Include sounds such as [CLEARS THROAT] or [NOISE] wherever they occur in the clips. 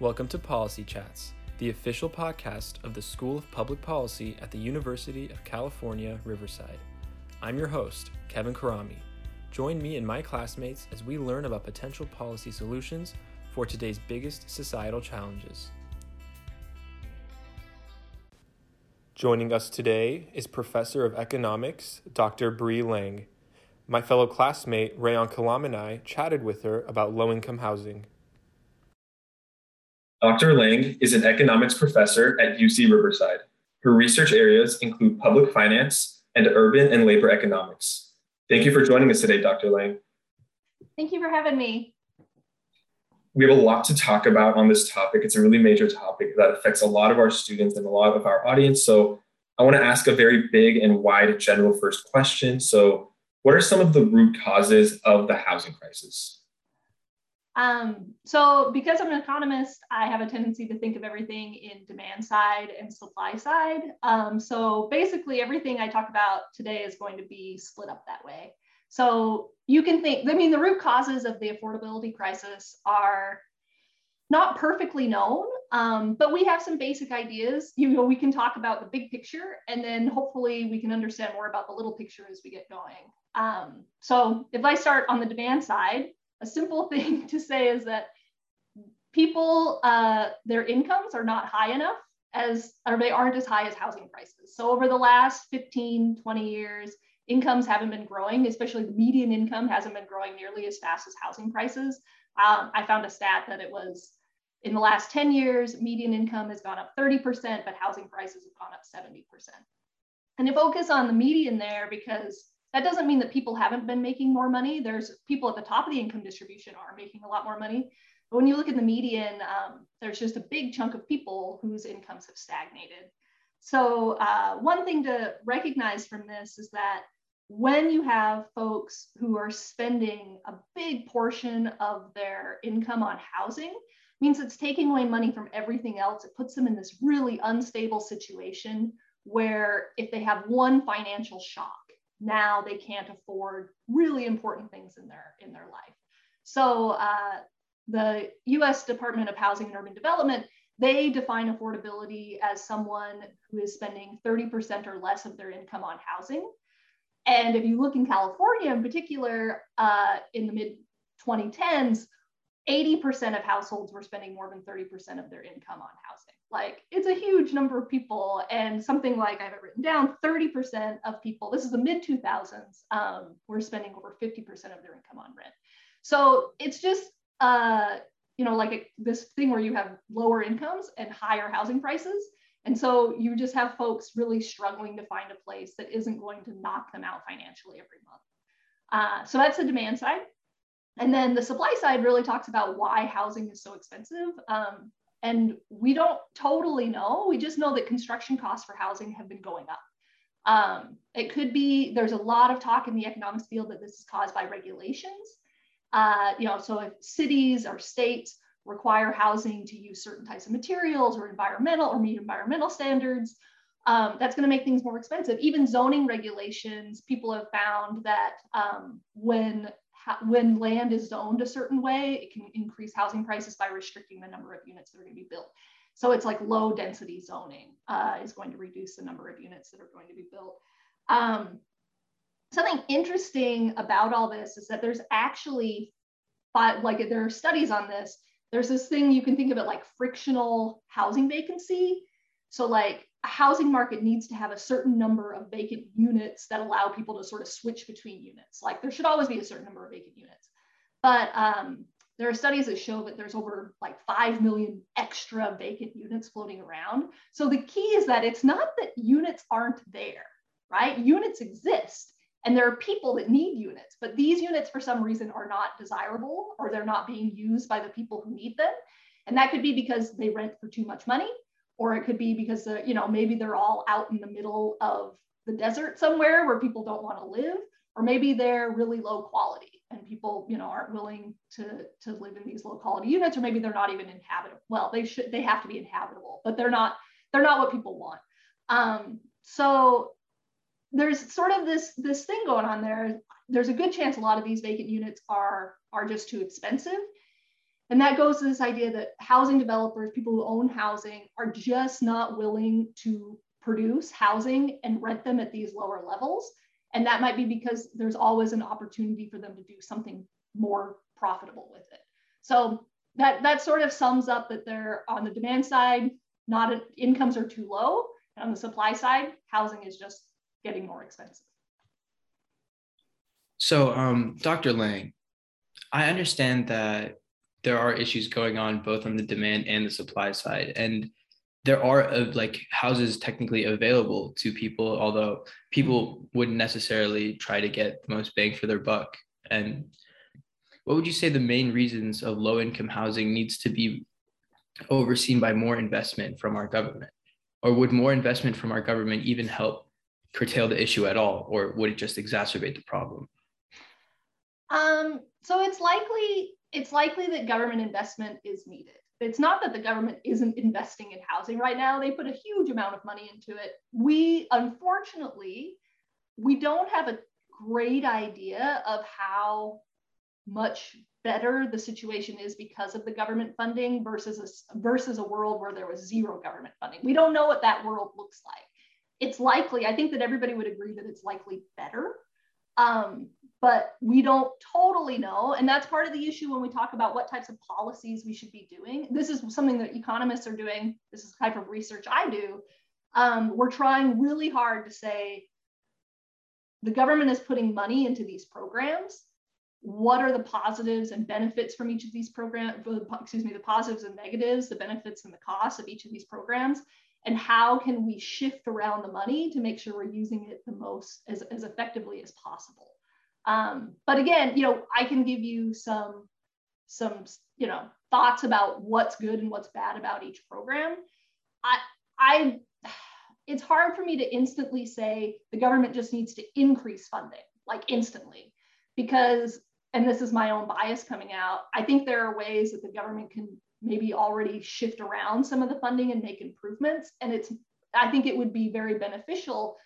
Welcome to Policy Chats, the official podcast of the School of Public Policy at the University of California, Riverside. I'm your host, Kevin Karami. Join me and my classmates as we learn about potential policy solutions for today's biggest societal challenges. Joining us today is Professor of Economics, Dr. Bree Lang. My fellow classmate, Rayon Kalam, and I chatted with her about low income housing. Dr. Lang is an economics professor at UC Riverside. Her research areas include public finance and urban and labor economics. Thank you for joining us today, Dr. Lang. Thank you for having me. We have a lot to talk about on this topic. It's a really major topic that affects a lot of our students and a lot of our audience. So, I want to ask a very big and wide general first question. So, what are some of the root causes of the housing crisis? Um, so because I'm an economist, I have a tendency to think of everything in demand side and supply side. Um, so basically everything I talk about today is going to be split up that way. So you can think, I mean, the root causes of the affordability crisis are not perfectly known, um, but we have some basic ideas. You know, we can talk about the big picture and then hopefully we can understand more about the little picture as we get going. Um, so if I start on the demand side, a simple [LAUGHS] thing to say is that people, uh, their incomes are not high enough as, or they aren't as high as housing prices. So over the last 15, 20 years, incomes haven't been growing, especially the median income hasn't been growing nearly as fast as housing prices. Um, I found a stat that it was in the last 10 years, median income has gone up 30%, but housing prices have gone up 70%. And to focus on the median there, because that doesn't mean that people haven't been making more money. There's people at the top of the income distribution are making a lot more money. But when you look at the median, um, there's just a big chunk of people whose incomes have stagnated. So uh, one thing to recognize from this is that when you have folks who are spending a big portion of their income on housing, means it's taking away money from everything else. It puts them in this really unstable situation where if they have one financial shock, now they can't afford really important things in their in their life. So uh, the U.S. Department of Housing and Urban Development they define affordability as someone who is spending 30% or less of their income on housing. And if you look in California in particular, uh, in the mid 2010s, 80% of households were spending more than 30% of their income on housing. Like it's a huge number of people, and something like I have it written down 30% of people, this is the mid 2000s, um, were spending over 50% of their income on rent. So it's just, uh, you know, like a, this thing where you have lower incomes and higher housing prices. And so you just have folks really struggling to find a place that isn't going to knock them out financially every month. Uh, so that's the demand side. And then the supply side really talks about why housing is so expensive. Um, and we don't totally know. We just know that construction costs for housing have been going up. Um, it could be, there's a lot of talk in the economics field that this is caused by regulations. Uh, you know, so if cities or states require housing to use certain types of materials or environmental or meet environmental standards, um, that's going to make things more expensive. Even zoning regulations, people have found that um, when when land is zoned a certain way, it can increase housing prices by restricting the number of units that are going to be built. So it's like low density zoning uh, is going to reduce the number of units that are going to be built. Um, something interesting about all this is that there's actually, like there are studies on this. There's this thing you can think of it like frictional housing vacancy. So like a housing market needs to have a certain number of vacant units that allow people to sort of switch between units. Like there should always be a certain number of vacant units. But um, there are studies that show that there's over like 5 million extra vacant units floating around. So the key is that it's not that units aren't there, right? Units exist and there are people that need units, but these units for some reason are not desirable or they're not being used by the people who need them. And that could be because they rent for too much money or it could be because uh, you know maybe they're all out in the middle of the desert somewhere where people don't want to live. Or maybe they're really low quality and people you know aren't willing to to live in these low quality units. Or maybe they're not even inhabitable. Well they should they have to be inhabitable but they're not they're not what people want. Um, so there's sort of this this thing going on there. There's a good chance a lot of these vacant units are are just too expensive and that goes to this idea that housing developers, people who own housing, are just not willing to produce housing and rent them at these lower levels. And that might be because there's always an opportunity for them to do something more profitable with it. So that, that sort of sums up that they're on the demand side, not a, incomes are too low. And on the supply side, housing is just getting more expensive. So, um, Dr. Lang, I understand that there are issues going on both on the demand and the supply side, and there are uh, like houses technically available to people, although people wouldn't necessarily try to get the most bang for their buck. And what would you say the main reasons of low income housing needs to be overseen by more investment from our government? Or would more investment from our government even help curtail the issue at all, or would it just exacerbate the problem? Um, so it's likely it's likely that government investment is needed. It's not that the government isn't investing in housing right now. They put a huge amount of money into it. We unfortunately we don't have a great idea of how much better the situation is because of the government funding versus a, versus a world where there was zero government funding. We don't know what that world looks like. It's likely, I think that everybody would agree that it's likely better um, but we don't totally know. And that's part of the issue when we talk about what types of policies we should be doing. This is something that economists are doing. This is the type of research I do. Um, we're trying really hard to say the government is putting money into these programs. What are the positives and benefits from each of these programs? Excuse me, the positives and negatives, the benefits and the costs of each of these programs and how can we shift around the money to make sure we're using it the most as, as effectively as possible um, but again you know i can give you some some you know thoughts about what's good and what's bad about each program i i it's hard for me to instantly say the government just needs to increase funding like instantly because and this is my own bias coming out i think there are ways that the government can maybe already shift around some of the funding and make improvements. And it's, I think it would be very beneficial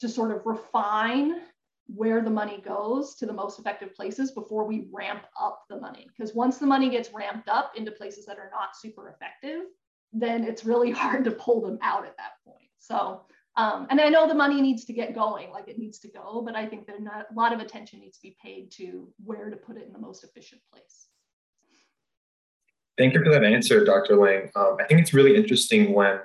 to sort of refine where the money goes to the most effective places before we ramp up the money. Because once the money gets ramped up into places that are not super effective, then it's really [LAUGHS] hard to pull them out at that point. So, um, and I know the money needs to get going, like it needs to go, but I think that a lot of attention needs to be paid to where to put it in the most efficient place. Thank you for that answer, Dr. Lang. Um, I think it's really interesting when,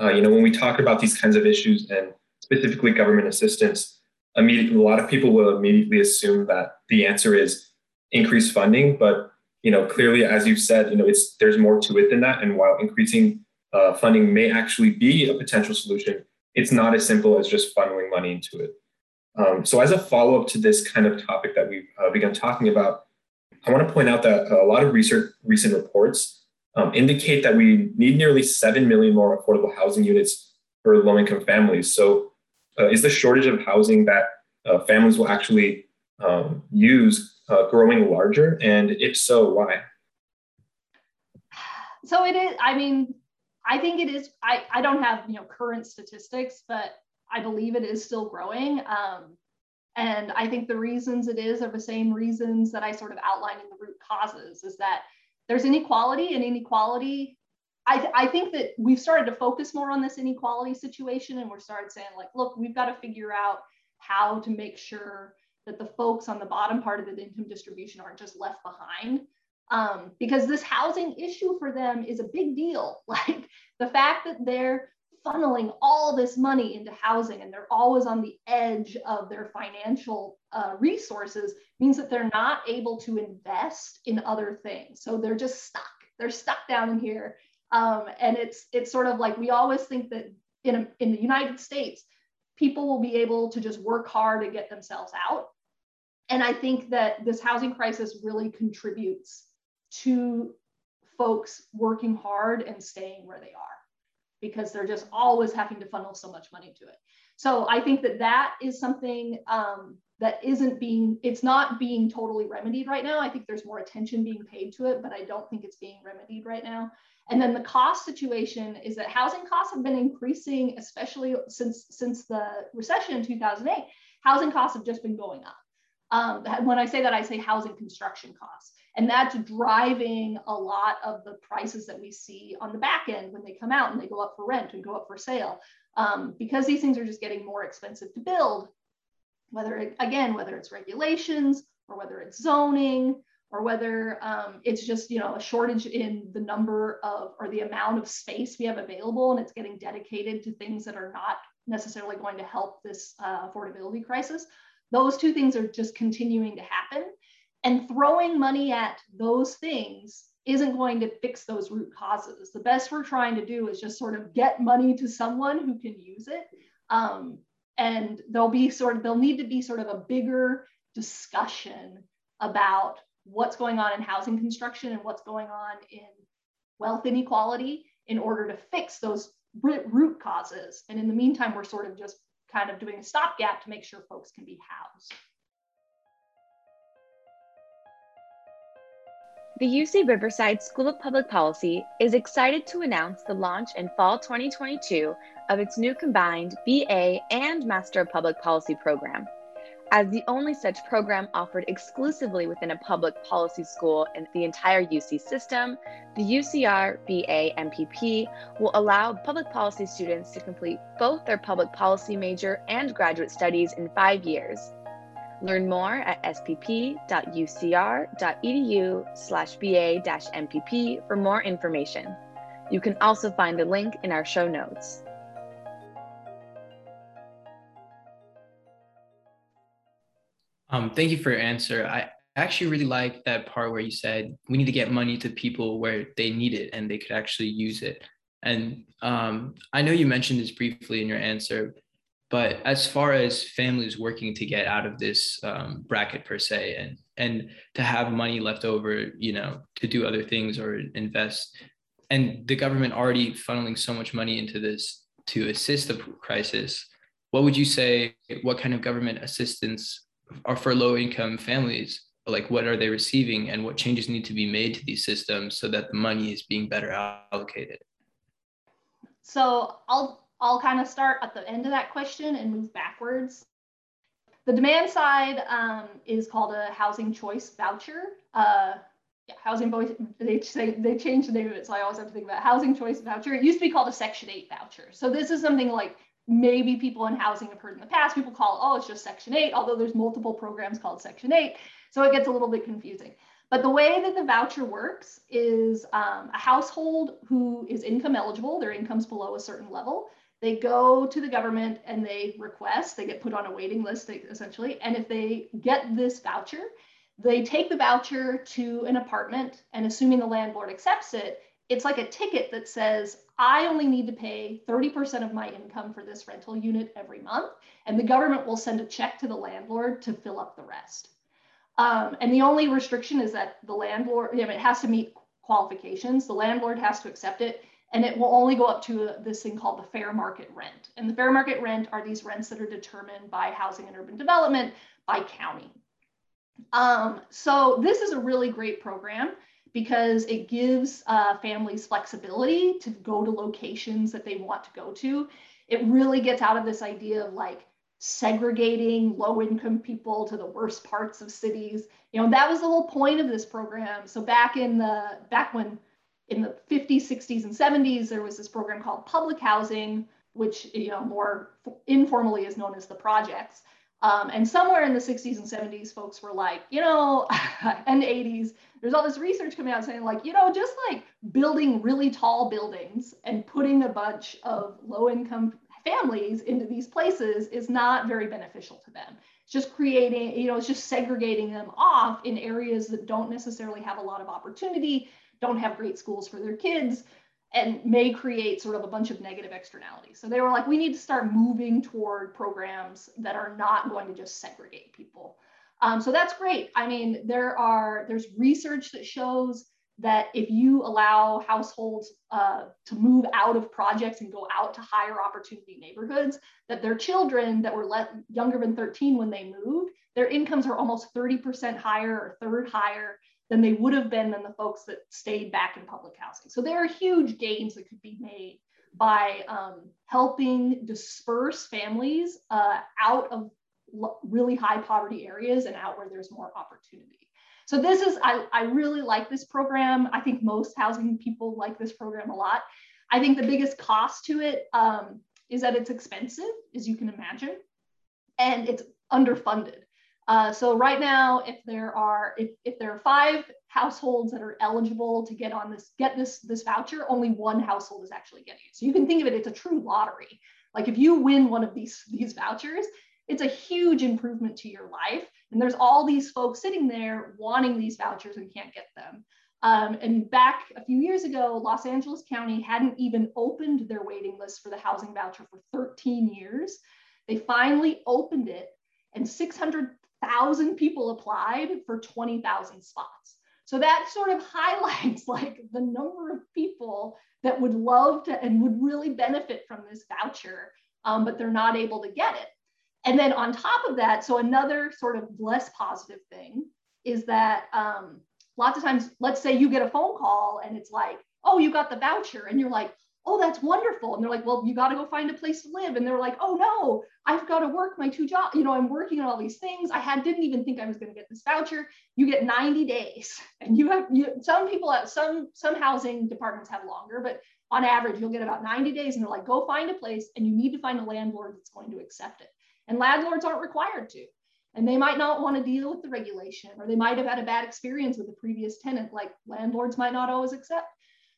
uh, you know, when we talk about these kinds of issues and specifically government assistance, immediately, a lot of people will immediately assume that the answer is increased funding. But, you know, clearly, as you've said, you know, it's there's more to it than that. And while increasing uh, funding may actually be a potential solution, it's not as simple as just funneling money into it. Um, so, as a follow up to this kind of topic that we've uh, begun talking about, I want to point out that a lot of research, recent reports um, indicate that we need nearly 7 million more affordable housing units for low income families. So, uh, is the shortage of housing that uh, families will actually um, use uh, growing larger? And if so, why? So, it is, I mean, I think it is, I, I don't have, you know, current statistics, but I believe it is still growing. Um, and I think the reasons it is are the same reasons that I sort of outlined in the root causes is that there's inequality and inequality. I, th- I think that we've started to focus more on this inequality situation and we're started saying like, look, we've got to figure out how to make sure that the folks on the bottom part of the income distribution aren't just left behind. Um, because this housing issue for them is a big deal. [LAUGHS] Like the fact that they're funneling all this money into housing and they're always on the edge of their financial uh, resources means that they're not able to invest in other things. So they're just stuck. They're stuck down in here. Um, and it's it's sort of like we always think that in, a, in the United States, people will be able to just work hard and get themselves out. And I think that this housing crisis really contributes to folks working hard and staying where they are because they're just always having to funnel so much money to it. So I think that that is something um, that isn't being, it's not being totally remedied right now. I think there's more attention being paid to it, but I don't think it's being remedied right now. And then the cost situation is that housing costs have been increasing, especially since since the recession in 2008. Housing costs have just been going up. Um, when I say that, I say housing construction costs. And that's driving a lot of the prices that we see on the back end when they come out and they go up for rent and go up for sale. Um, because these things are just getting more expensive to build, whether it, again, whether it's regulations or whether it's zoning or whether um, it's just you know a shortage in the number of or the amount of space we have available and it's getting dedicated to things that are not necessarily going to help this uh, affordability crisis. Those two things are just continuing to happen and throwing money at those things isn't going to fix those root causes. The best we're trying to do is just sort of get money to someone who can use it um, and there'll be sort of there'll need to be sort of a bigger discussion about what's going on in housing construction and what's going on in wealth inequality in order to fix those root causes. And in the meantime, we're sort of just kind of doing a stopgap to make sure folks can be housed. The UC Riverside School of Public Policy is excited to announce the launch in fall 2022 of its new combined BA and Master of Public Policy program. As the only such program offered exclusively within a public policy school in the entire UC system, the UCR BA MPP will allow public policy students to complete both their public policy major and graduate studies in five years. Learn more at spp.ucr.edu slash ba-mpp for more information. You can also find the link in our show notes. Um, thank you for your answer. I actually really like that part where you said we need to get money to people where they need it and they could actually use it. And um, I know you mentioned this briefly in your answer, but as far as families working to get out of this um, bracket per se and and to have money left over, you know, to do other things or invest, and the government already funneling so much money into this to assist the crisis, what would you say? What kind of government assistance are for low income families like what are they receiving and what changes need to be made to these systems so that the money is being better allocated? So i'll i'll kind of start at the end of that question and move backwards. The demand side um, is called a housing choice voucher. Uh, yeah, housing voice they say they changed the name of it so i always have to think about housing choice voucher. It used to be called a section 8 voucher. So this is something like maybe people in housing have heard in the past. People call, oh, it's just Section 8, although there's multiple programs called Section 8. So it gets a little bit confusing. But the way that the voucher works is um, a household who is income eligible, their income's below a certain level, they go to the government and they request, they get put on a waiting list essentially. And if they get this voucher, they take the voucher to an apartment and assuming the landlord accepts it, it's like a ticket that says, I only need to pay 30% of my income for this rental unit every month, and the government will send a check to the landlord to fill up the rest. Um, and the only restriction is that the landlord, you know, it has to meet qualifications. The landlord has to accept it, and it will only go up to a, this thing called the fair market rent. And the fair market rent are these rents that are determined by housing and urban development by county. Um, so this is a really great program because it gives uh, families flexibility to go to locations that they want to go to. It really gets out of this idea of like segregating low income people to the worst parts of cities. You know, that was the whole point of this program. So back in the back when in the 50s, 60s, and 70s, there was this program called public housing, which you know more informally is known as the projects. Um, and somewhere in the 60s and 70s, folks were like, you know, [LAUGHS] and 80s, there's all this research coming out saying, like, you know, just like building really tall buildings and putting a bunch of low income families into these places is not very beneficial to them. It's just creating, you know, it's just segregating them off in areas that don't necessarily have a lot of opportunity, don't have great schools for their kids, and may create sort of a bunch of negative externalities. So they were like, we need to start moving toward programs that are not going to just segregate people. Um, so that's great. I mean, there are there's research that shows that if you allow households uh, to move out of projects and go out to higher opportunity neighborhoods, that their children that were let, younger than 13 when they moved, their incomes are almost 30% higher or third higher than they would have been than the folks that stayed back in public housing. So there are huge gains that could be made by um, helping disperse families uh, out of really high poverty areas and out where there's more opportunity. So this is, I, I really like this program. I think most housing people like this program a lot. I think the biggest cost to it um, is that it's expensive, as you can imagine, and it's underfunded. Uh, so right now, if there are if, if there are five households that are eligible to get on this get this this voucher, only one household is actually getting it. So you can think of it; it's a true lottery. Like if you win one of these these vouchers, it's a huge improvement to your life. And there's all these folks sitting there wanting these vouchers and can't get them. Um, and back a few years ago, Los Angeles County hadn't even opened their waiting list for the housing voucher for 13 years. They finally opened it, and 600,000 people applied for 20,000 spots. So that sort of [LAUGHS] highlights like the number of people that would love to and would really benefit from this voucher, um, but they're not able to get it. And then on top of that, so another sort of less positive thing is that um, lots of times, let's say you get a phone call and it's like, oh, you got the voucher. And you're like, oh, that's wonderful. And they're like, well, you got to go find a place to live. And they're like, oh no, I've got to work my two jobs. You know, I'm working on all these things. I had didn't even think I was going to get this voucher. You get 90 days, [LAUGHS] and you have you, some people at some some housing departments have longer, but on average, you'll get about 90 days. And they're like, go find a place, and you need to find a landlord that's going to accept it. And landlords aren't required to. And they might not want to deal with the regulation, or they might have had a bad experience with the previous tenant, like landlords might not always accept.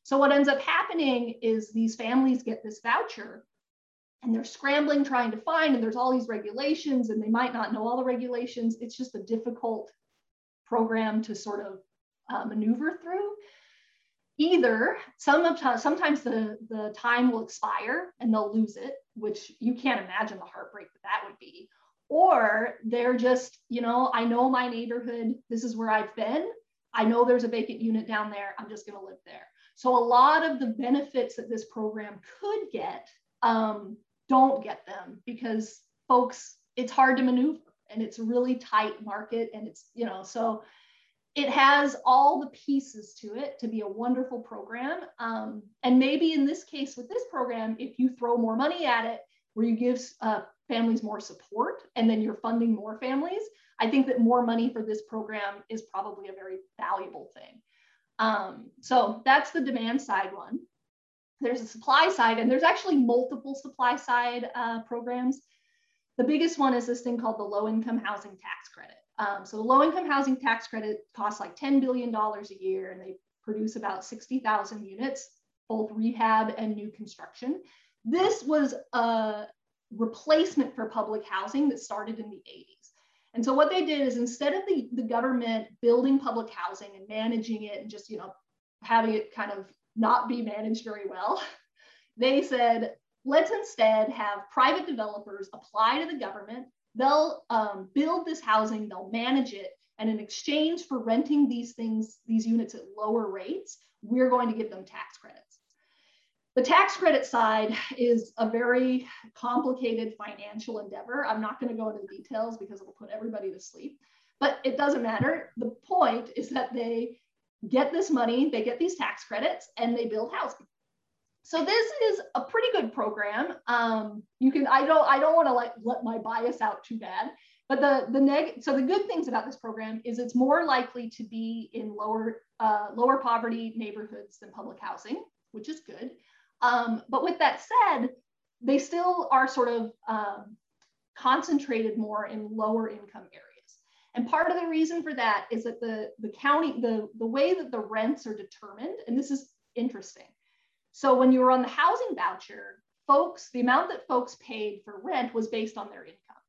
So what ends up happening is these families get this voucher and they're scrambling trying to find, and there's all these regulations, and they might not know all the regulations. It's just a difficult program to sort of uh, maneuver through. Either some of sometimes the, the time will expire and they'll lose it, which you can't imagine the heartbreak that that would be. Or they're just, you know, I know my neighborhood, this is where I've been. I know there's a vacant unit down there. I'm just going to live there. So a lot of the benefits that this program could get um, don't get them because folks, it's hard to maneuver and it's a really tight market and it's, you know, so it has all the pieces to it to be a wonderful program. Um, and maybe in this case with this program, if you throw more money at it, where you give uh, families more support and then you're funding more families, I think that more money for this program is probably a very valuable thing. Um, so that's the demand side one. There's a supply side, and there's actually multiple supply side uh, programs. The biggest one is this thing called the low income housing tax credit. Um, so the low income housing tax credit costs like $10 billion a year, and they produce about 60,000 units, both rehab and new construction. This was a replacement for public housing that started in the 80s. And so what they did is instead of the, the government building public housing and managing it and just, you know, having it kind of not be managed very well, [LAUGHS] they said, let's instead have private developers apply to the government. They'll um, build this housing, they'll manage it. And in exchange for renting these things, these units at lower rates, we're going to give them tax credits. The tax credit side is a very complicated financial endeavor. I'm not going to go into the details because it'll put everybody to sleep, but it doesn't matter. The point is that they get this money, they get these tax credits, and they build housing. So this is a pretty good program. Um, you can I don't I don't want to like let my bias out too bad, but the the neg so the good things about this program is it's more likely to be in lower uh, lower poverty neighborhoods than public housing, which is good. Um, but with that said, they still are sort of um, concentrated more in lower income areas. And part of the reason for that is that the, the county, the, the way that the rents are determined, and this is interesting. So when you were on the housing voucher, folks, the amount that folks paid for rent was based on their income.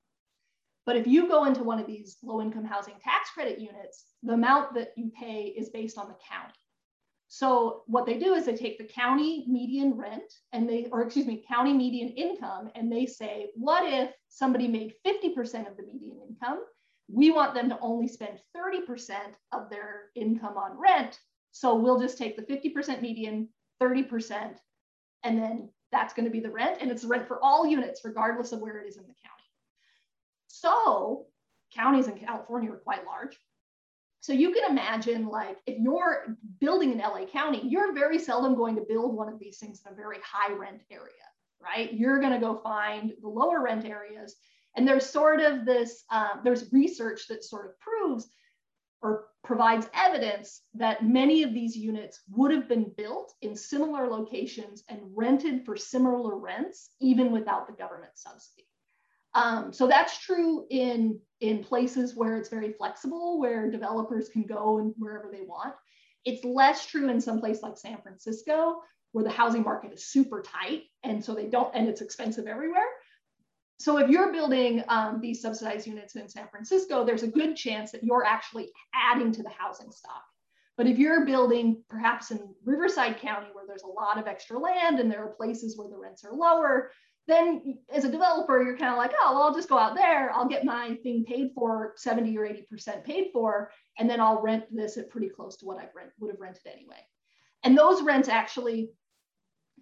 But if you go into one of these low income housing tax credit units, the amount that you pay is based on the county. So what they do is they take the county median rent and they, or excuse me, county median income, and they say, what if somebody made 50% of the median income? We want them to only spend 30% of their income on rent. So we'll just take the 50% median, 30%, and then that's going to be the rent. And it's rent for all units, regardless of where it is in the county. So counties in California are quite large. So you can imagine like if you're building in LA County, you're very seldom going to build one of these things in a very high rent area, right? You're going to go find the lower rent areas. And there's sort of this, uh, there's research that sort of proves or provides evidence that many of these units would have been built in similar locations and rented for similar rents, even without the government subsidy. Um, so that's true in, in places where it's very flexible, where developers can go and wherever they want. It's less true in some place like San Francisco, where the housing market is super tight. And so they don't, and it's expensive everywhere. So if you're building um, these subsidized units in San Francisco, there's a good chance that you're actually adding to the housing stock. But if you're building perhaps in Riverside County, where there's a lot of extra land and there are places where the rents are lower, then as a developer, you're kind of like, oh, well, I'll just go out there. I'll get my thing paid for 70 or 80% paid for, and then I'll rent this at pretty close to what I rent, would have rented anyway. And those rents actually,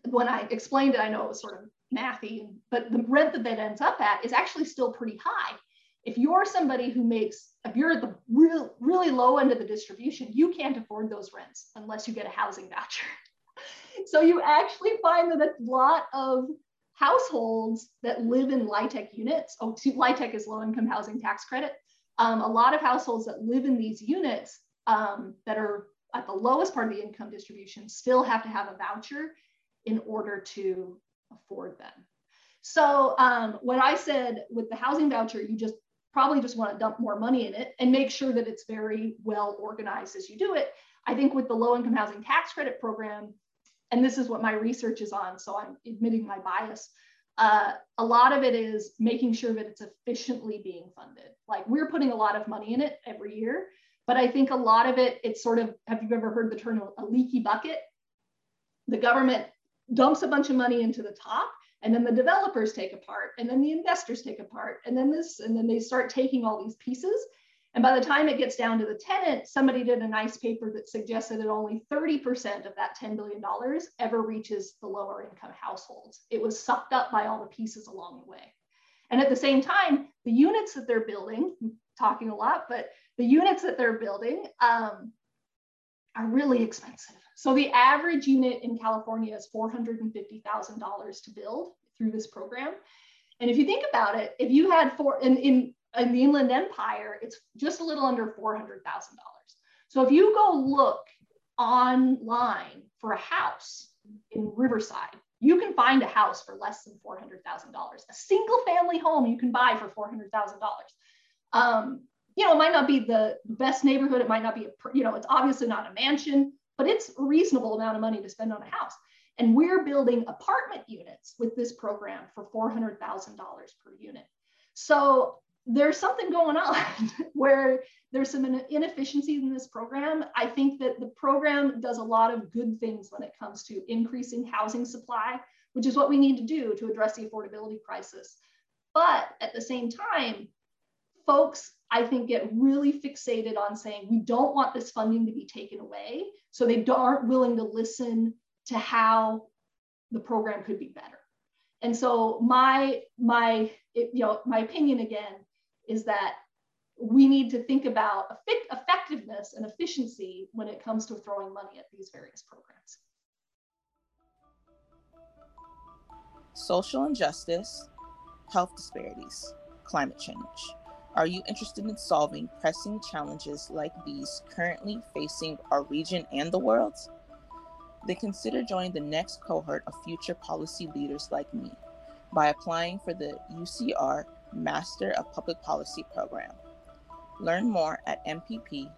when I explained it, I know it was sort of mathy, but the rent that that ends up at is actually still pretty high. If you're somebody who makes, if you're at the real, really low end of the distribution, you can't afford those rents unless you get a housing voucher. [LAUGHS] so you actually find that a lot of households that live in LIHTC units, oh, LIHTC is low income housing tax credit. Um, a lot of households that live in these units um, that are at the lowest part of the income distribution still have to have a voucher in order to afford them. So um, when I said with the housing voucher, you just probably just want to dump more money in it and make sure that it's very well organized as you do it. I think with the low income housing tax credit program, and this is what my research is on, so I'm admitting my bias. Uh, a lot of it is making sure that it's efficiently being funded. Like we're putting a lot of money in it every year, but I think a lot of it, it's sort of, have you ever heard the term a leaky bucket? The government dumps a bunch of money into the top and then the developers take apart, and then the investors take apart, and then this and then they start taking all these pieces and by the time it gets down to the tenant somebody did a nice paper that suggested that only 30% of that $10 billion ever reaches the lower income households. It was sucked up by all the pieces along the way. And at the same time the units that they're building I'm talking a lot but the units that they're building um, are really expensive. So the average unit in California is $450,000 to build through this program. And if you think about it, if you had four in, in, in the Inland Empire, it's just a little under $400,000. So if you go look online for a house in Riverside, you can find a house for less than $400,000. A single family home you can buy for $400,000. Um, you know, it might not be the best neighborhood. It might not be, a, you know, it's obviously not a mansion, but it's a reasonable amount of money to spend on a house. And we're building apartment units with this program for $400,000 per unit. So there's something going on [LAUGHS] where there's some inefficiencies in this program. I think that the program does a lot of good things when it comes to increasing housing supply, which is what we need to do to address the affordability crisis. But at the same time, folks, I think, get really fixated on saying we don't want this funding to be taken away. So they aren't willing to listen to how the program could be better. And so my my it, you know my opinion again is that we need to think about effectiveness and efficiency when it comes to throwing money at these various programs. Social injustice, health disparities, climate change. Are you interested in solving pressing challenges like these currently facing our region and the world? Then consider joining the next cohort of future policy leaders like me by applying for the UCR Master of Public Policy program. Learn more at mpp.ucr.edu.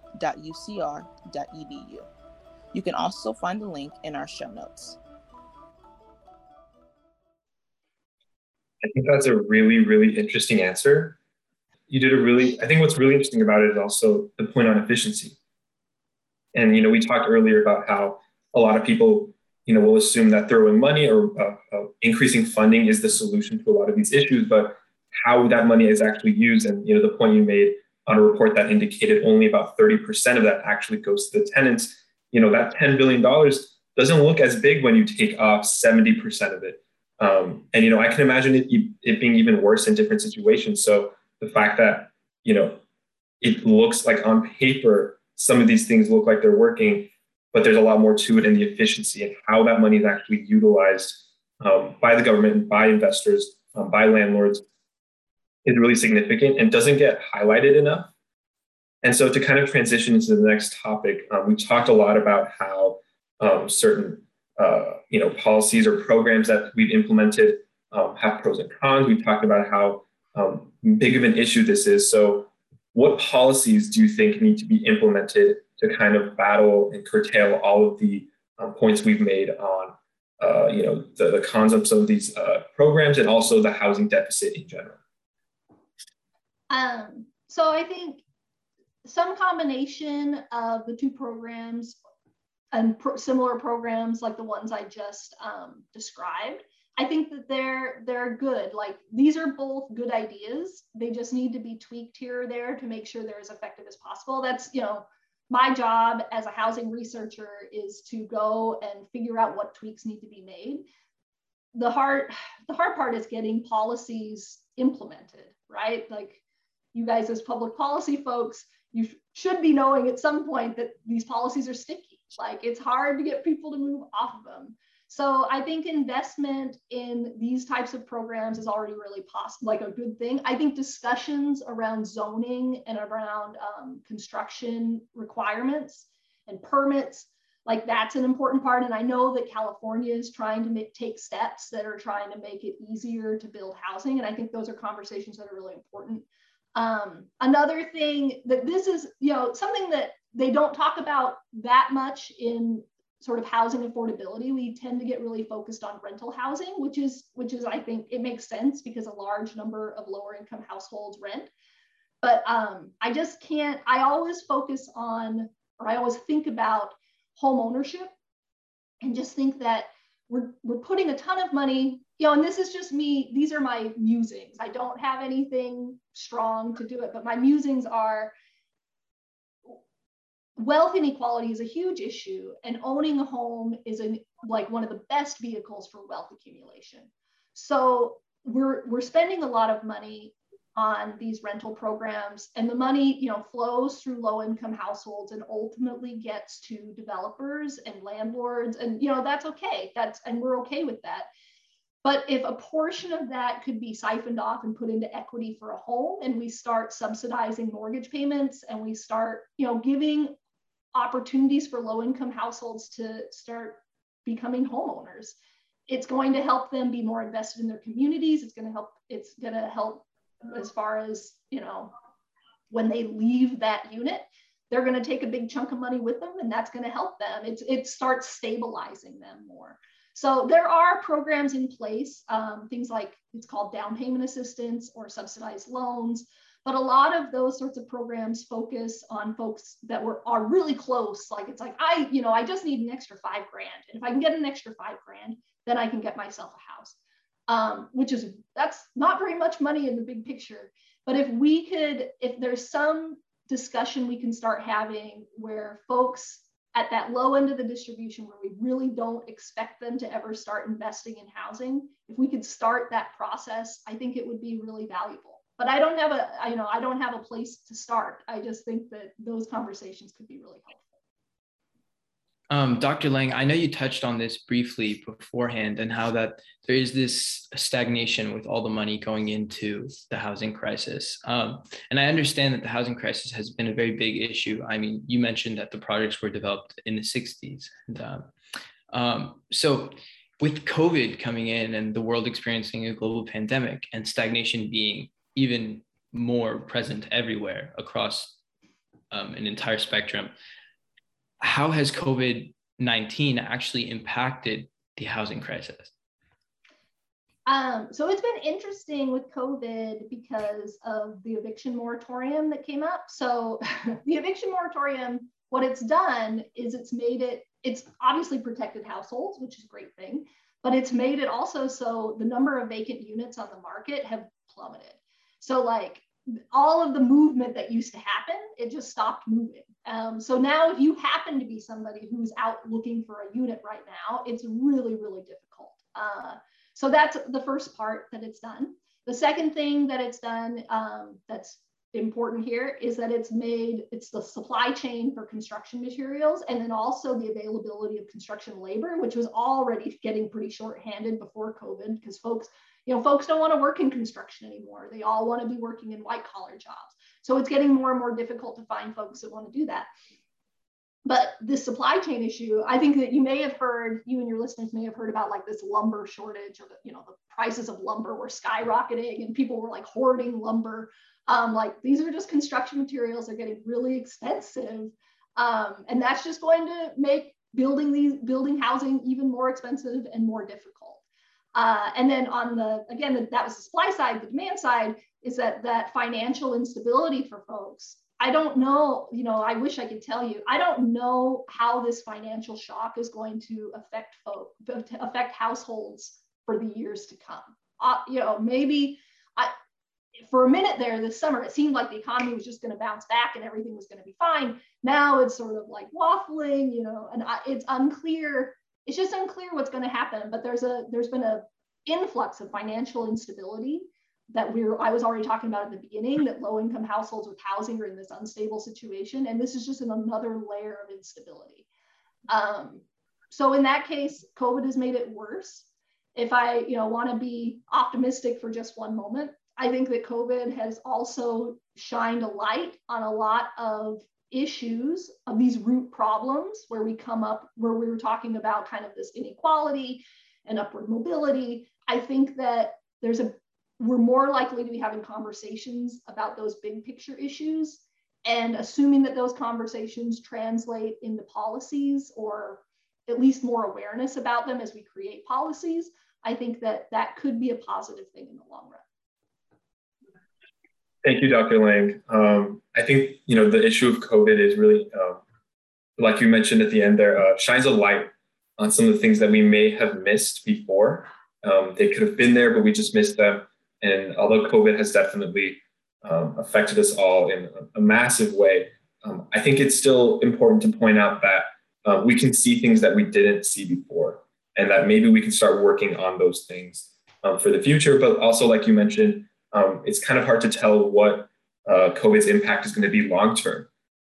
You can also find the link in our show notes. I think that's a really, really interesting answer you did a really i think what's really interesting about it is also the point on efficiency and you know we talked earlier about how a lot of people you know will assume that throwing money or uh, uh, increasing funding is the solution to a lot of these issues but how that money is actually used. And you know the point you made on a report that indicated only about 30% of that actually goes to the tenants you know that $10 billion doesn't look as big when you take off 70% of it. Um, and you know i can imagine it, it being even worse in different situations. So the fact that you know it looks like on paper some of these things look like they're working but there's a lot more to it in the efficiency and how that money is actually utilized um, by the government by investors um, by landlords is really significant and doesn't get highlighted enough And so to kind of transition into the next topic, um, we talked a lot about how um, certain uh, you know policies or programs that we've implemented um, have pros and cons. We talked about how um, big of an issue this is. So, what policies do you think need to be implemented to kind of battle and curtail all of the um, points we've made on uh, you know the, the cons of some of these uh, programs and also the housing deficit in general? Um, so I think some combination of the two programs and similar programs like the ones I just um, described. I think that they're they're good. Like these are both good ideas. They just need to be tweaked here or there to make sure they're as effective as possible. That's you know my job as a housing researcher is to go and figure out what tweaks need to be made. The hard the hard part is getting policies implemented, right? Like you guys as public policy folks, you should be knowing at some point that these policies are sticky. Like it's hard to get people to move off of them. So I think investment in these types of programs is already really possible, like a good thing. I think discussions around zoning and around um, construction requirements and permits, like that's an important part. And I know that California is trying to make, take steps that are trying to make it easier to build housing. And I think those are conversations that are really important. Um, another thing that this is, you know, something that they don't talk about that much in sort of housing affordability. We tend to get really focused on rental housing, which is, which is, I think it makes sense because a large number of lower income households rent. But um, I just can't, I always focus on, or I always think about home ownership and just think that we're, we're putting a ton of money you know, and this is just me, these are my musings. I don't have anything strong to do it, but my musings are wealth inequality is a huge issue and owning a home is a, like one of the best vehicles for wealth accumulation. So we're, we're spending a lot of money on these rental programs and the money you know flows through low income households and ultimately gets to developers and landlords and you know that's okay that's and we're okay with that but if a portion of that could be siphoned off and put into equity for a home, and we start subsidizing mortgage payments and we start, you know, giving opportunities for low income households to start becoming homeowners, it's going to help them be more invested in their communities. It's going to help, it's going to help as far as, you know, when they leave that unit, they're going to take a big chunk of money with them and that's going to help them. It's, it starts stabilizing them more. So there are programs in place, um, things like it's called down payment assistance or subsidized loans. But a lot of those sorts of programs focus on folks that were are really close. Like it's like I, you know, I just need an extra five grand, and if I can get an extra five grand, then I can get myself a house. Um, which is that's not very much money in the big picture. But if we could, if there's some discussion we can start having where folks at that low end of the distribution where we really don't expect them to ever start investing in housing, if we could start that process, I think it would be really valuable. But I don't have a, you know, I don't have a place to start. I just think that those conversations could be really helpful. Um, Dr. Lang, I know you touched on this briefly beforehand and how that there is this stagnation with all the money going into the housing crisis. Um, and I understand that the housing crisis has been a very big issue. I mean, you mentioned that the projects were developed in the 60s. And, um, um, so, with COVID coming in and the world experiencing a global pandemic and stagnation being even more present everywhere across um, an entire spectrum, how has COVID 19 actually impacted the housing crisis? Um, so it's been interesting with COVID because of the eviction moratorium that came up. So [LAUGHS] the eviction moratorium, what it's done is it's made it, it's obviously protected households, which is a great thing, but it's made it also so the number of vacant units on the market have plummeted. So like all of the movement that used to happen, it just stopped moving. Um, so now, if you happen to be somebody who's out looking for a unit right now, it's really, really difficult. Uh, so that's the first part that it's done. The second thing that it's done um, that's important here is that it's made it's the supply chain for construction materials and then also the availability of construction labor which was already getting pretty short-handed before covid because folks you know folks don't want to work in construction anymore they all want to be working in white collar jobs So it's getting more and more difficult to find folks that want to do that. But this supply chain issue, I think that you may have heard, you and your listeners may have heard about like this lumber shortage or the, you know, the prices of lumber were skyrocketing and people were like hoarding lumber. Um, like these are just construction materials, they're getting really expensive. Um, and that's just going to make building these building housing even more expensive and more difficult. Uh, and then on the again, the, that was the supply side. The demand side is that that financial instability for folks. I don't know. You know, I wish I could tell you. I don't know how this financial shock is going to affect folk, affect households for the years to come. Uh, you know, maybe I, for a minute there this summer, it seemed like the economy was just going to bounce back and everything was going to be fine. Now it's sort of like waffling, you know, and I, it's unclear. It's just unclear what's going to happen. But there's a there's been a influx of financial instability that we're I was already talking about at the beginning that low income households with housing are in this unstable situation, and this is just another layer of instability. Um, so in that case, COVID has made it worse. If I you know want to be optimistic for just one moment, I think that COVID has also shined a light on a lot of issues of these root problems where we come up where we were talking about kind of this inequality and upward mobility. I think that there's a we're more likely to be having conversations about those big picture issues and assuming that those conversations translate into policies or at least more awareness about them as we create policies i think that that could be a positive thing in the long run Thank you, Dr. Lang. Um, I think you know the issue of COVID is really, uh, like you mentioned at the end there, uh, shines a light on some of the things that we may have missed before. Um, they could have been there, but we just missed them. And although COVID has definitely um, affected us all in a, a massive way, um, I think it's still important to point out that uh, we can see things that we didn't see before, and that maybe we can start working on those things um, for the future. But also, like you mentioned um, it's kind of hard to tell what uh, COVID's impact is going to be long term.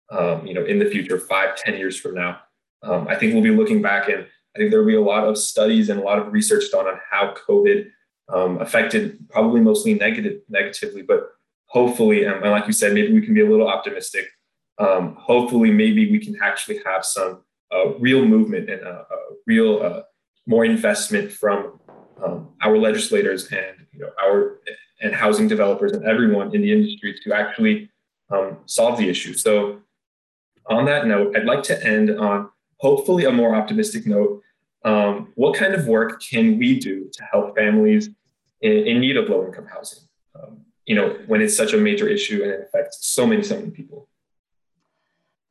Um, you know, in the future, five, ten years from now, I think we'll be looking back, and I think there will be a lot of studies and a lot of research done on how COVID um, affected, probably mostly negative, negatively, but hopefully, and like you said, maybe we can be a little optimistic. Um, hopefully, maybe we can actually have some uh, real movement and a, a real uh, more investment from um, our legislators and you know our and housing developers and everyone in the industry to actually um, solve the issue. So, on that note, I'd like to end on hopefully a more optimistic note. Um, what kind of work can we do to help families in, in need of low income housing? Um, you know, when it's such a major issue and it affects so many, so many people.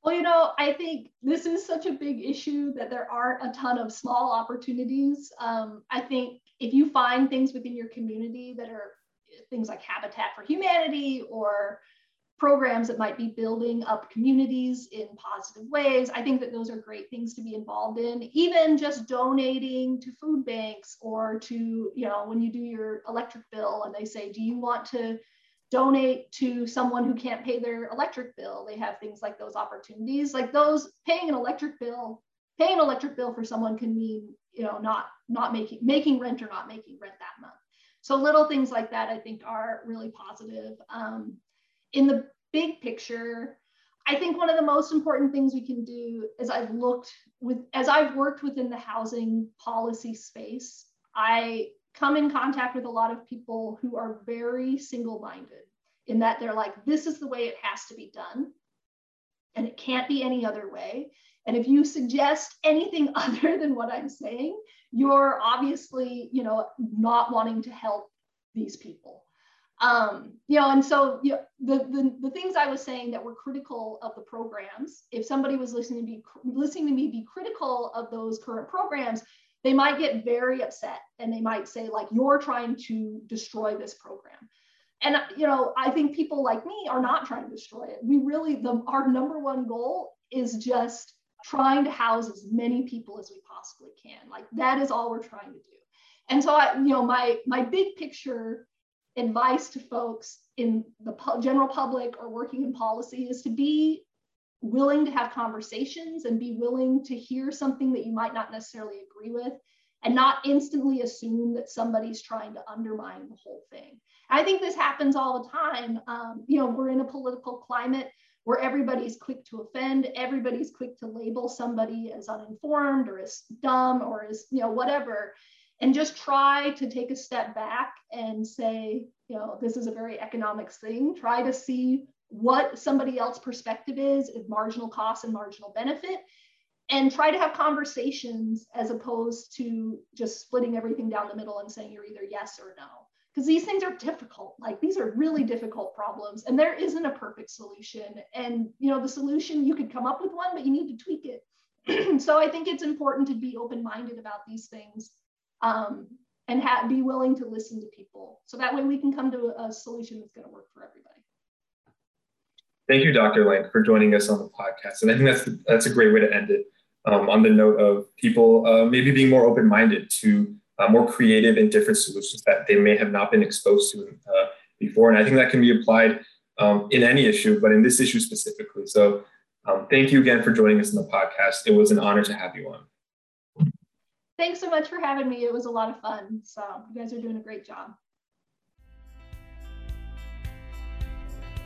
Well, you know, I think this is such a big issue that there aren't a ton of small opportunities. Um, I think if you find things within your community that are things like Habitat for Humanity or programs that might be building up communities in positive ways. I think that those are great things to be involved in. Even just donating to food banks or to, you know, when you do your electric bill and they say, do you want to donate to someone who can't pay their electric bill? They have things like those opportunities. Like those paying an electric bill, paying an electric bill for someone can mean, you know, not not making making rent or not making rent that month. So little things like that, I think, are really positive. Um, in the big picture, I think one of the most important things we can do is I've looked with, as I've worked within the housing policy space, I come in contact with a lot of people who are very single minded in that they're like, this is the way it has to be done. And it can't be any other way. And if you suggest anything [LAUGHS] other than what I'm saying, you're obviously, you know, not wanting to help these people. Um, you know, and so you know, the, the the things I was saying that were critical of the programs, if somebody was listening to be listening to me be critical of those current programs, they might get very upset and they might say like you're trying to destroy this program and you know i think people like me are not trying to destroy it we really the our number one goal is just trying to house as many people as we possibly can. Like that is all we're trying to do. And so I, you know, my my big picture advice to folks in the general public or working in policy is to be willing to have conversations and be willing to hear something that you might not necessarily agree with and not instantly assume that somebody's trying to undermine the whole thing. I think this happens all the time. Um, you know, we're in a political climate where everybody's quick to offend, everybody's quick to label somebody as uninformed or as dumb or as, you know, whatever. And just try to take a step back and say, you know, this is a very economic thing. Try to see what somebody else's perspective is, is marginal cost and marginal benefit, and try to have conversations as opposed to just splitting everything down the middle and saying you're either yes or no. Because these things are difficult. Like these are really difficult problems and there isn't a perfect solution. And you know the solution you could come up with one but you need to tweak it. [CLEARS THROAT] So i think it's important to be open-minded about these things um, and ha- be willing to listen to people so that way we can come to a, solution that's going to work for everybody Thank you, Dr. Lang, for joining us on the podcast. And I think that's that's a great way to end it um, on the note of people uh, maybe being more open-minded to uh, more creative and different solutions that they may have not been exposed to uh, before. And I think that can be applied um, in any issue, but in this issue specifically. So um, thank you again for joining us in the podcast. It was an honor to have you on. Thanks so much for having me. It was a lot of fun. So you guys are doing a great job.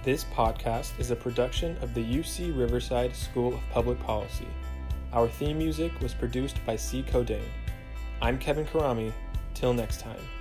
This podcast is a production of the UC Riverside School of Public Policy. Our theme music was produced by C. Codain. I'm Kevin Karami. Till next time.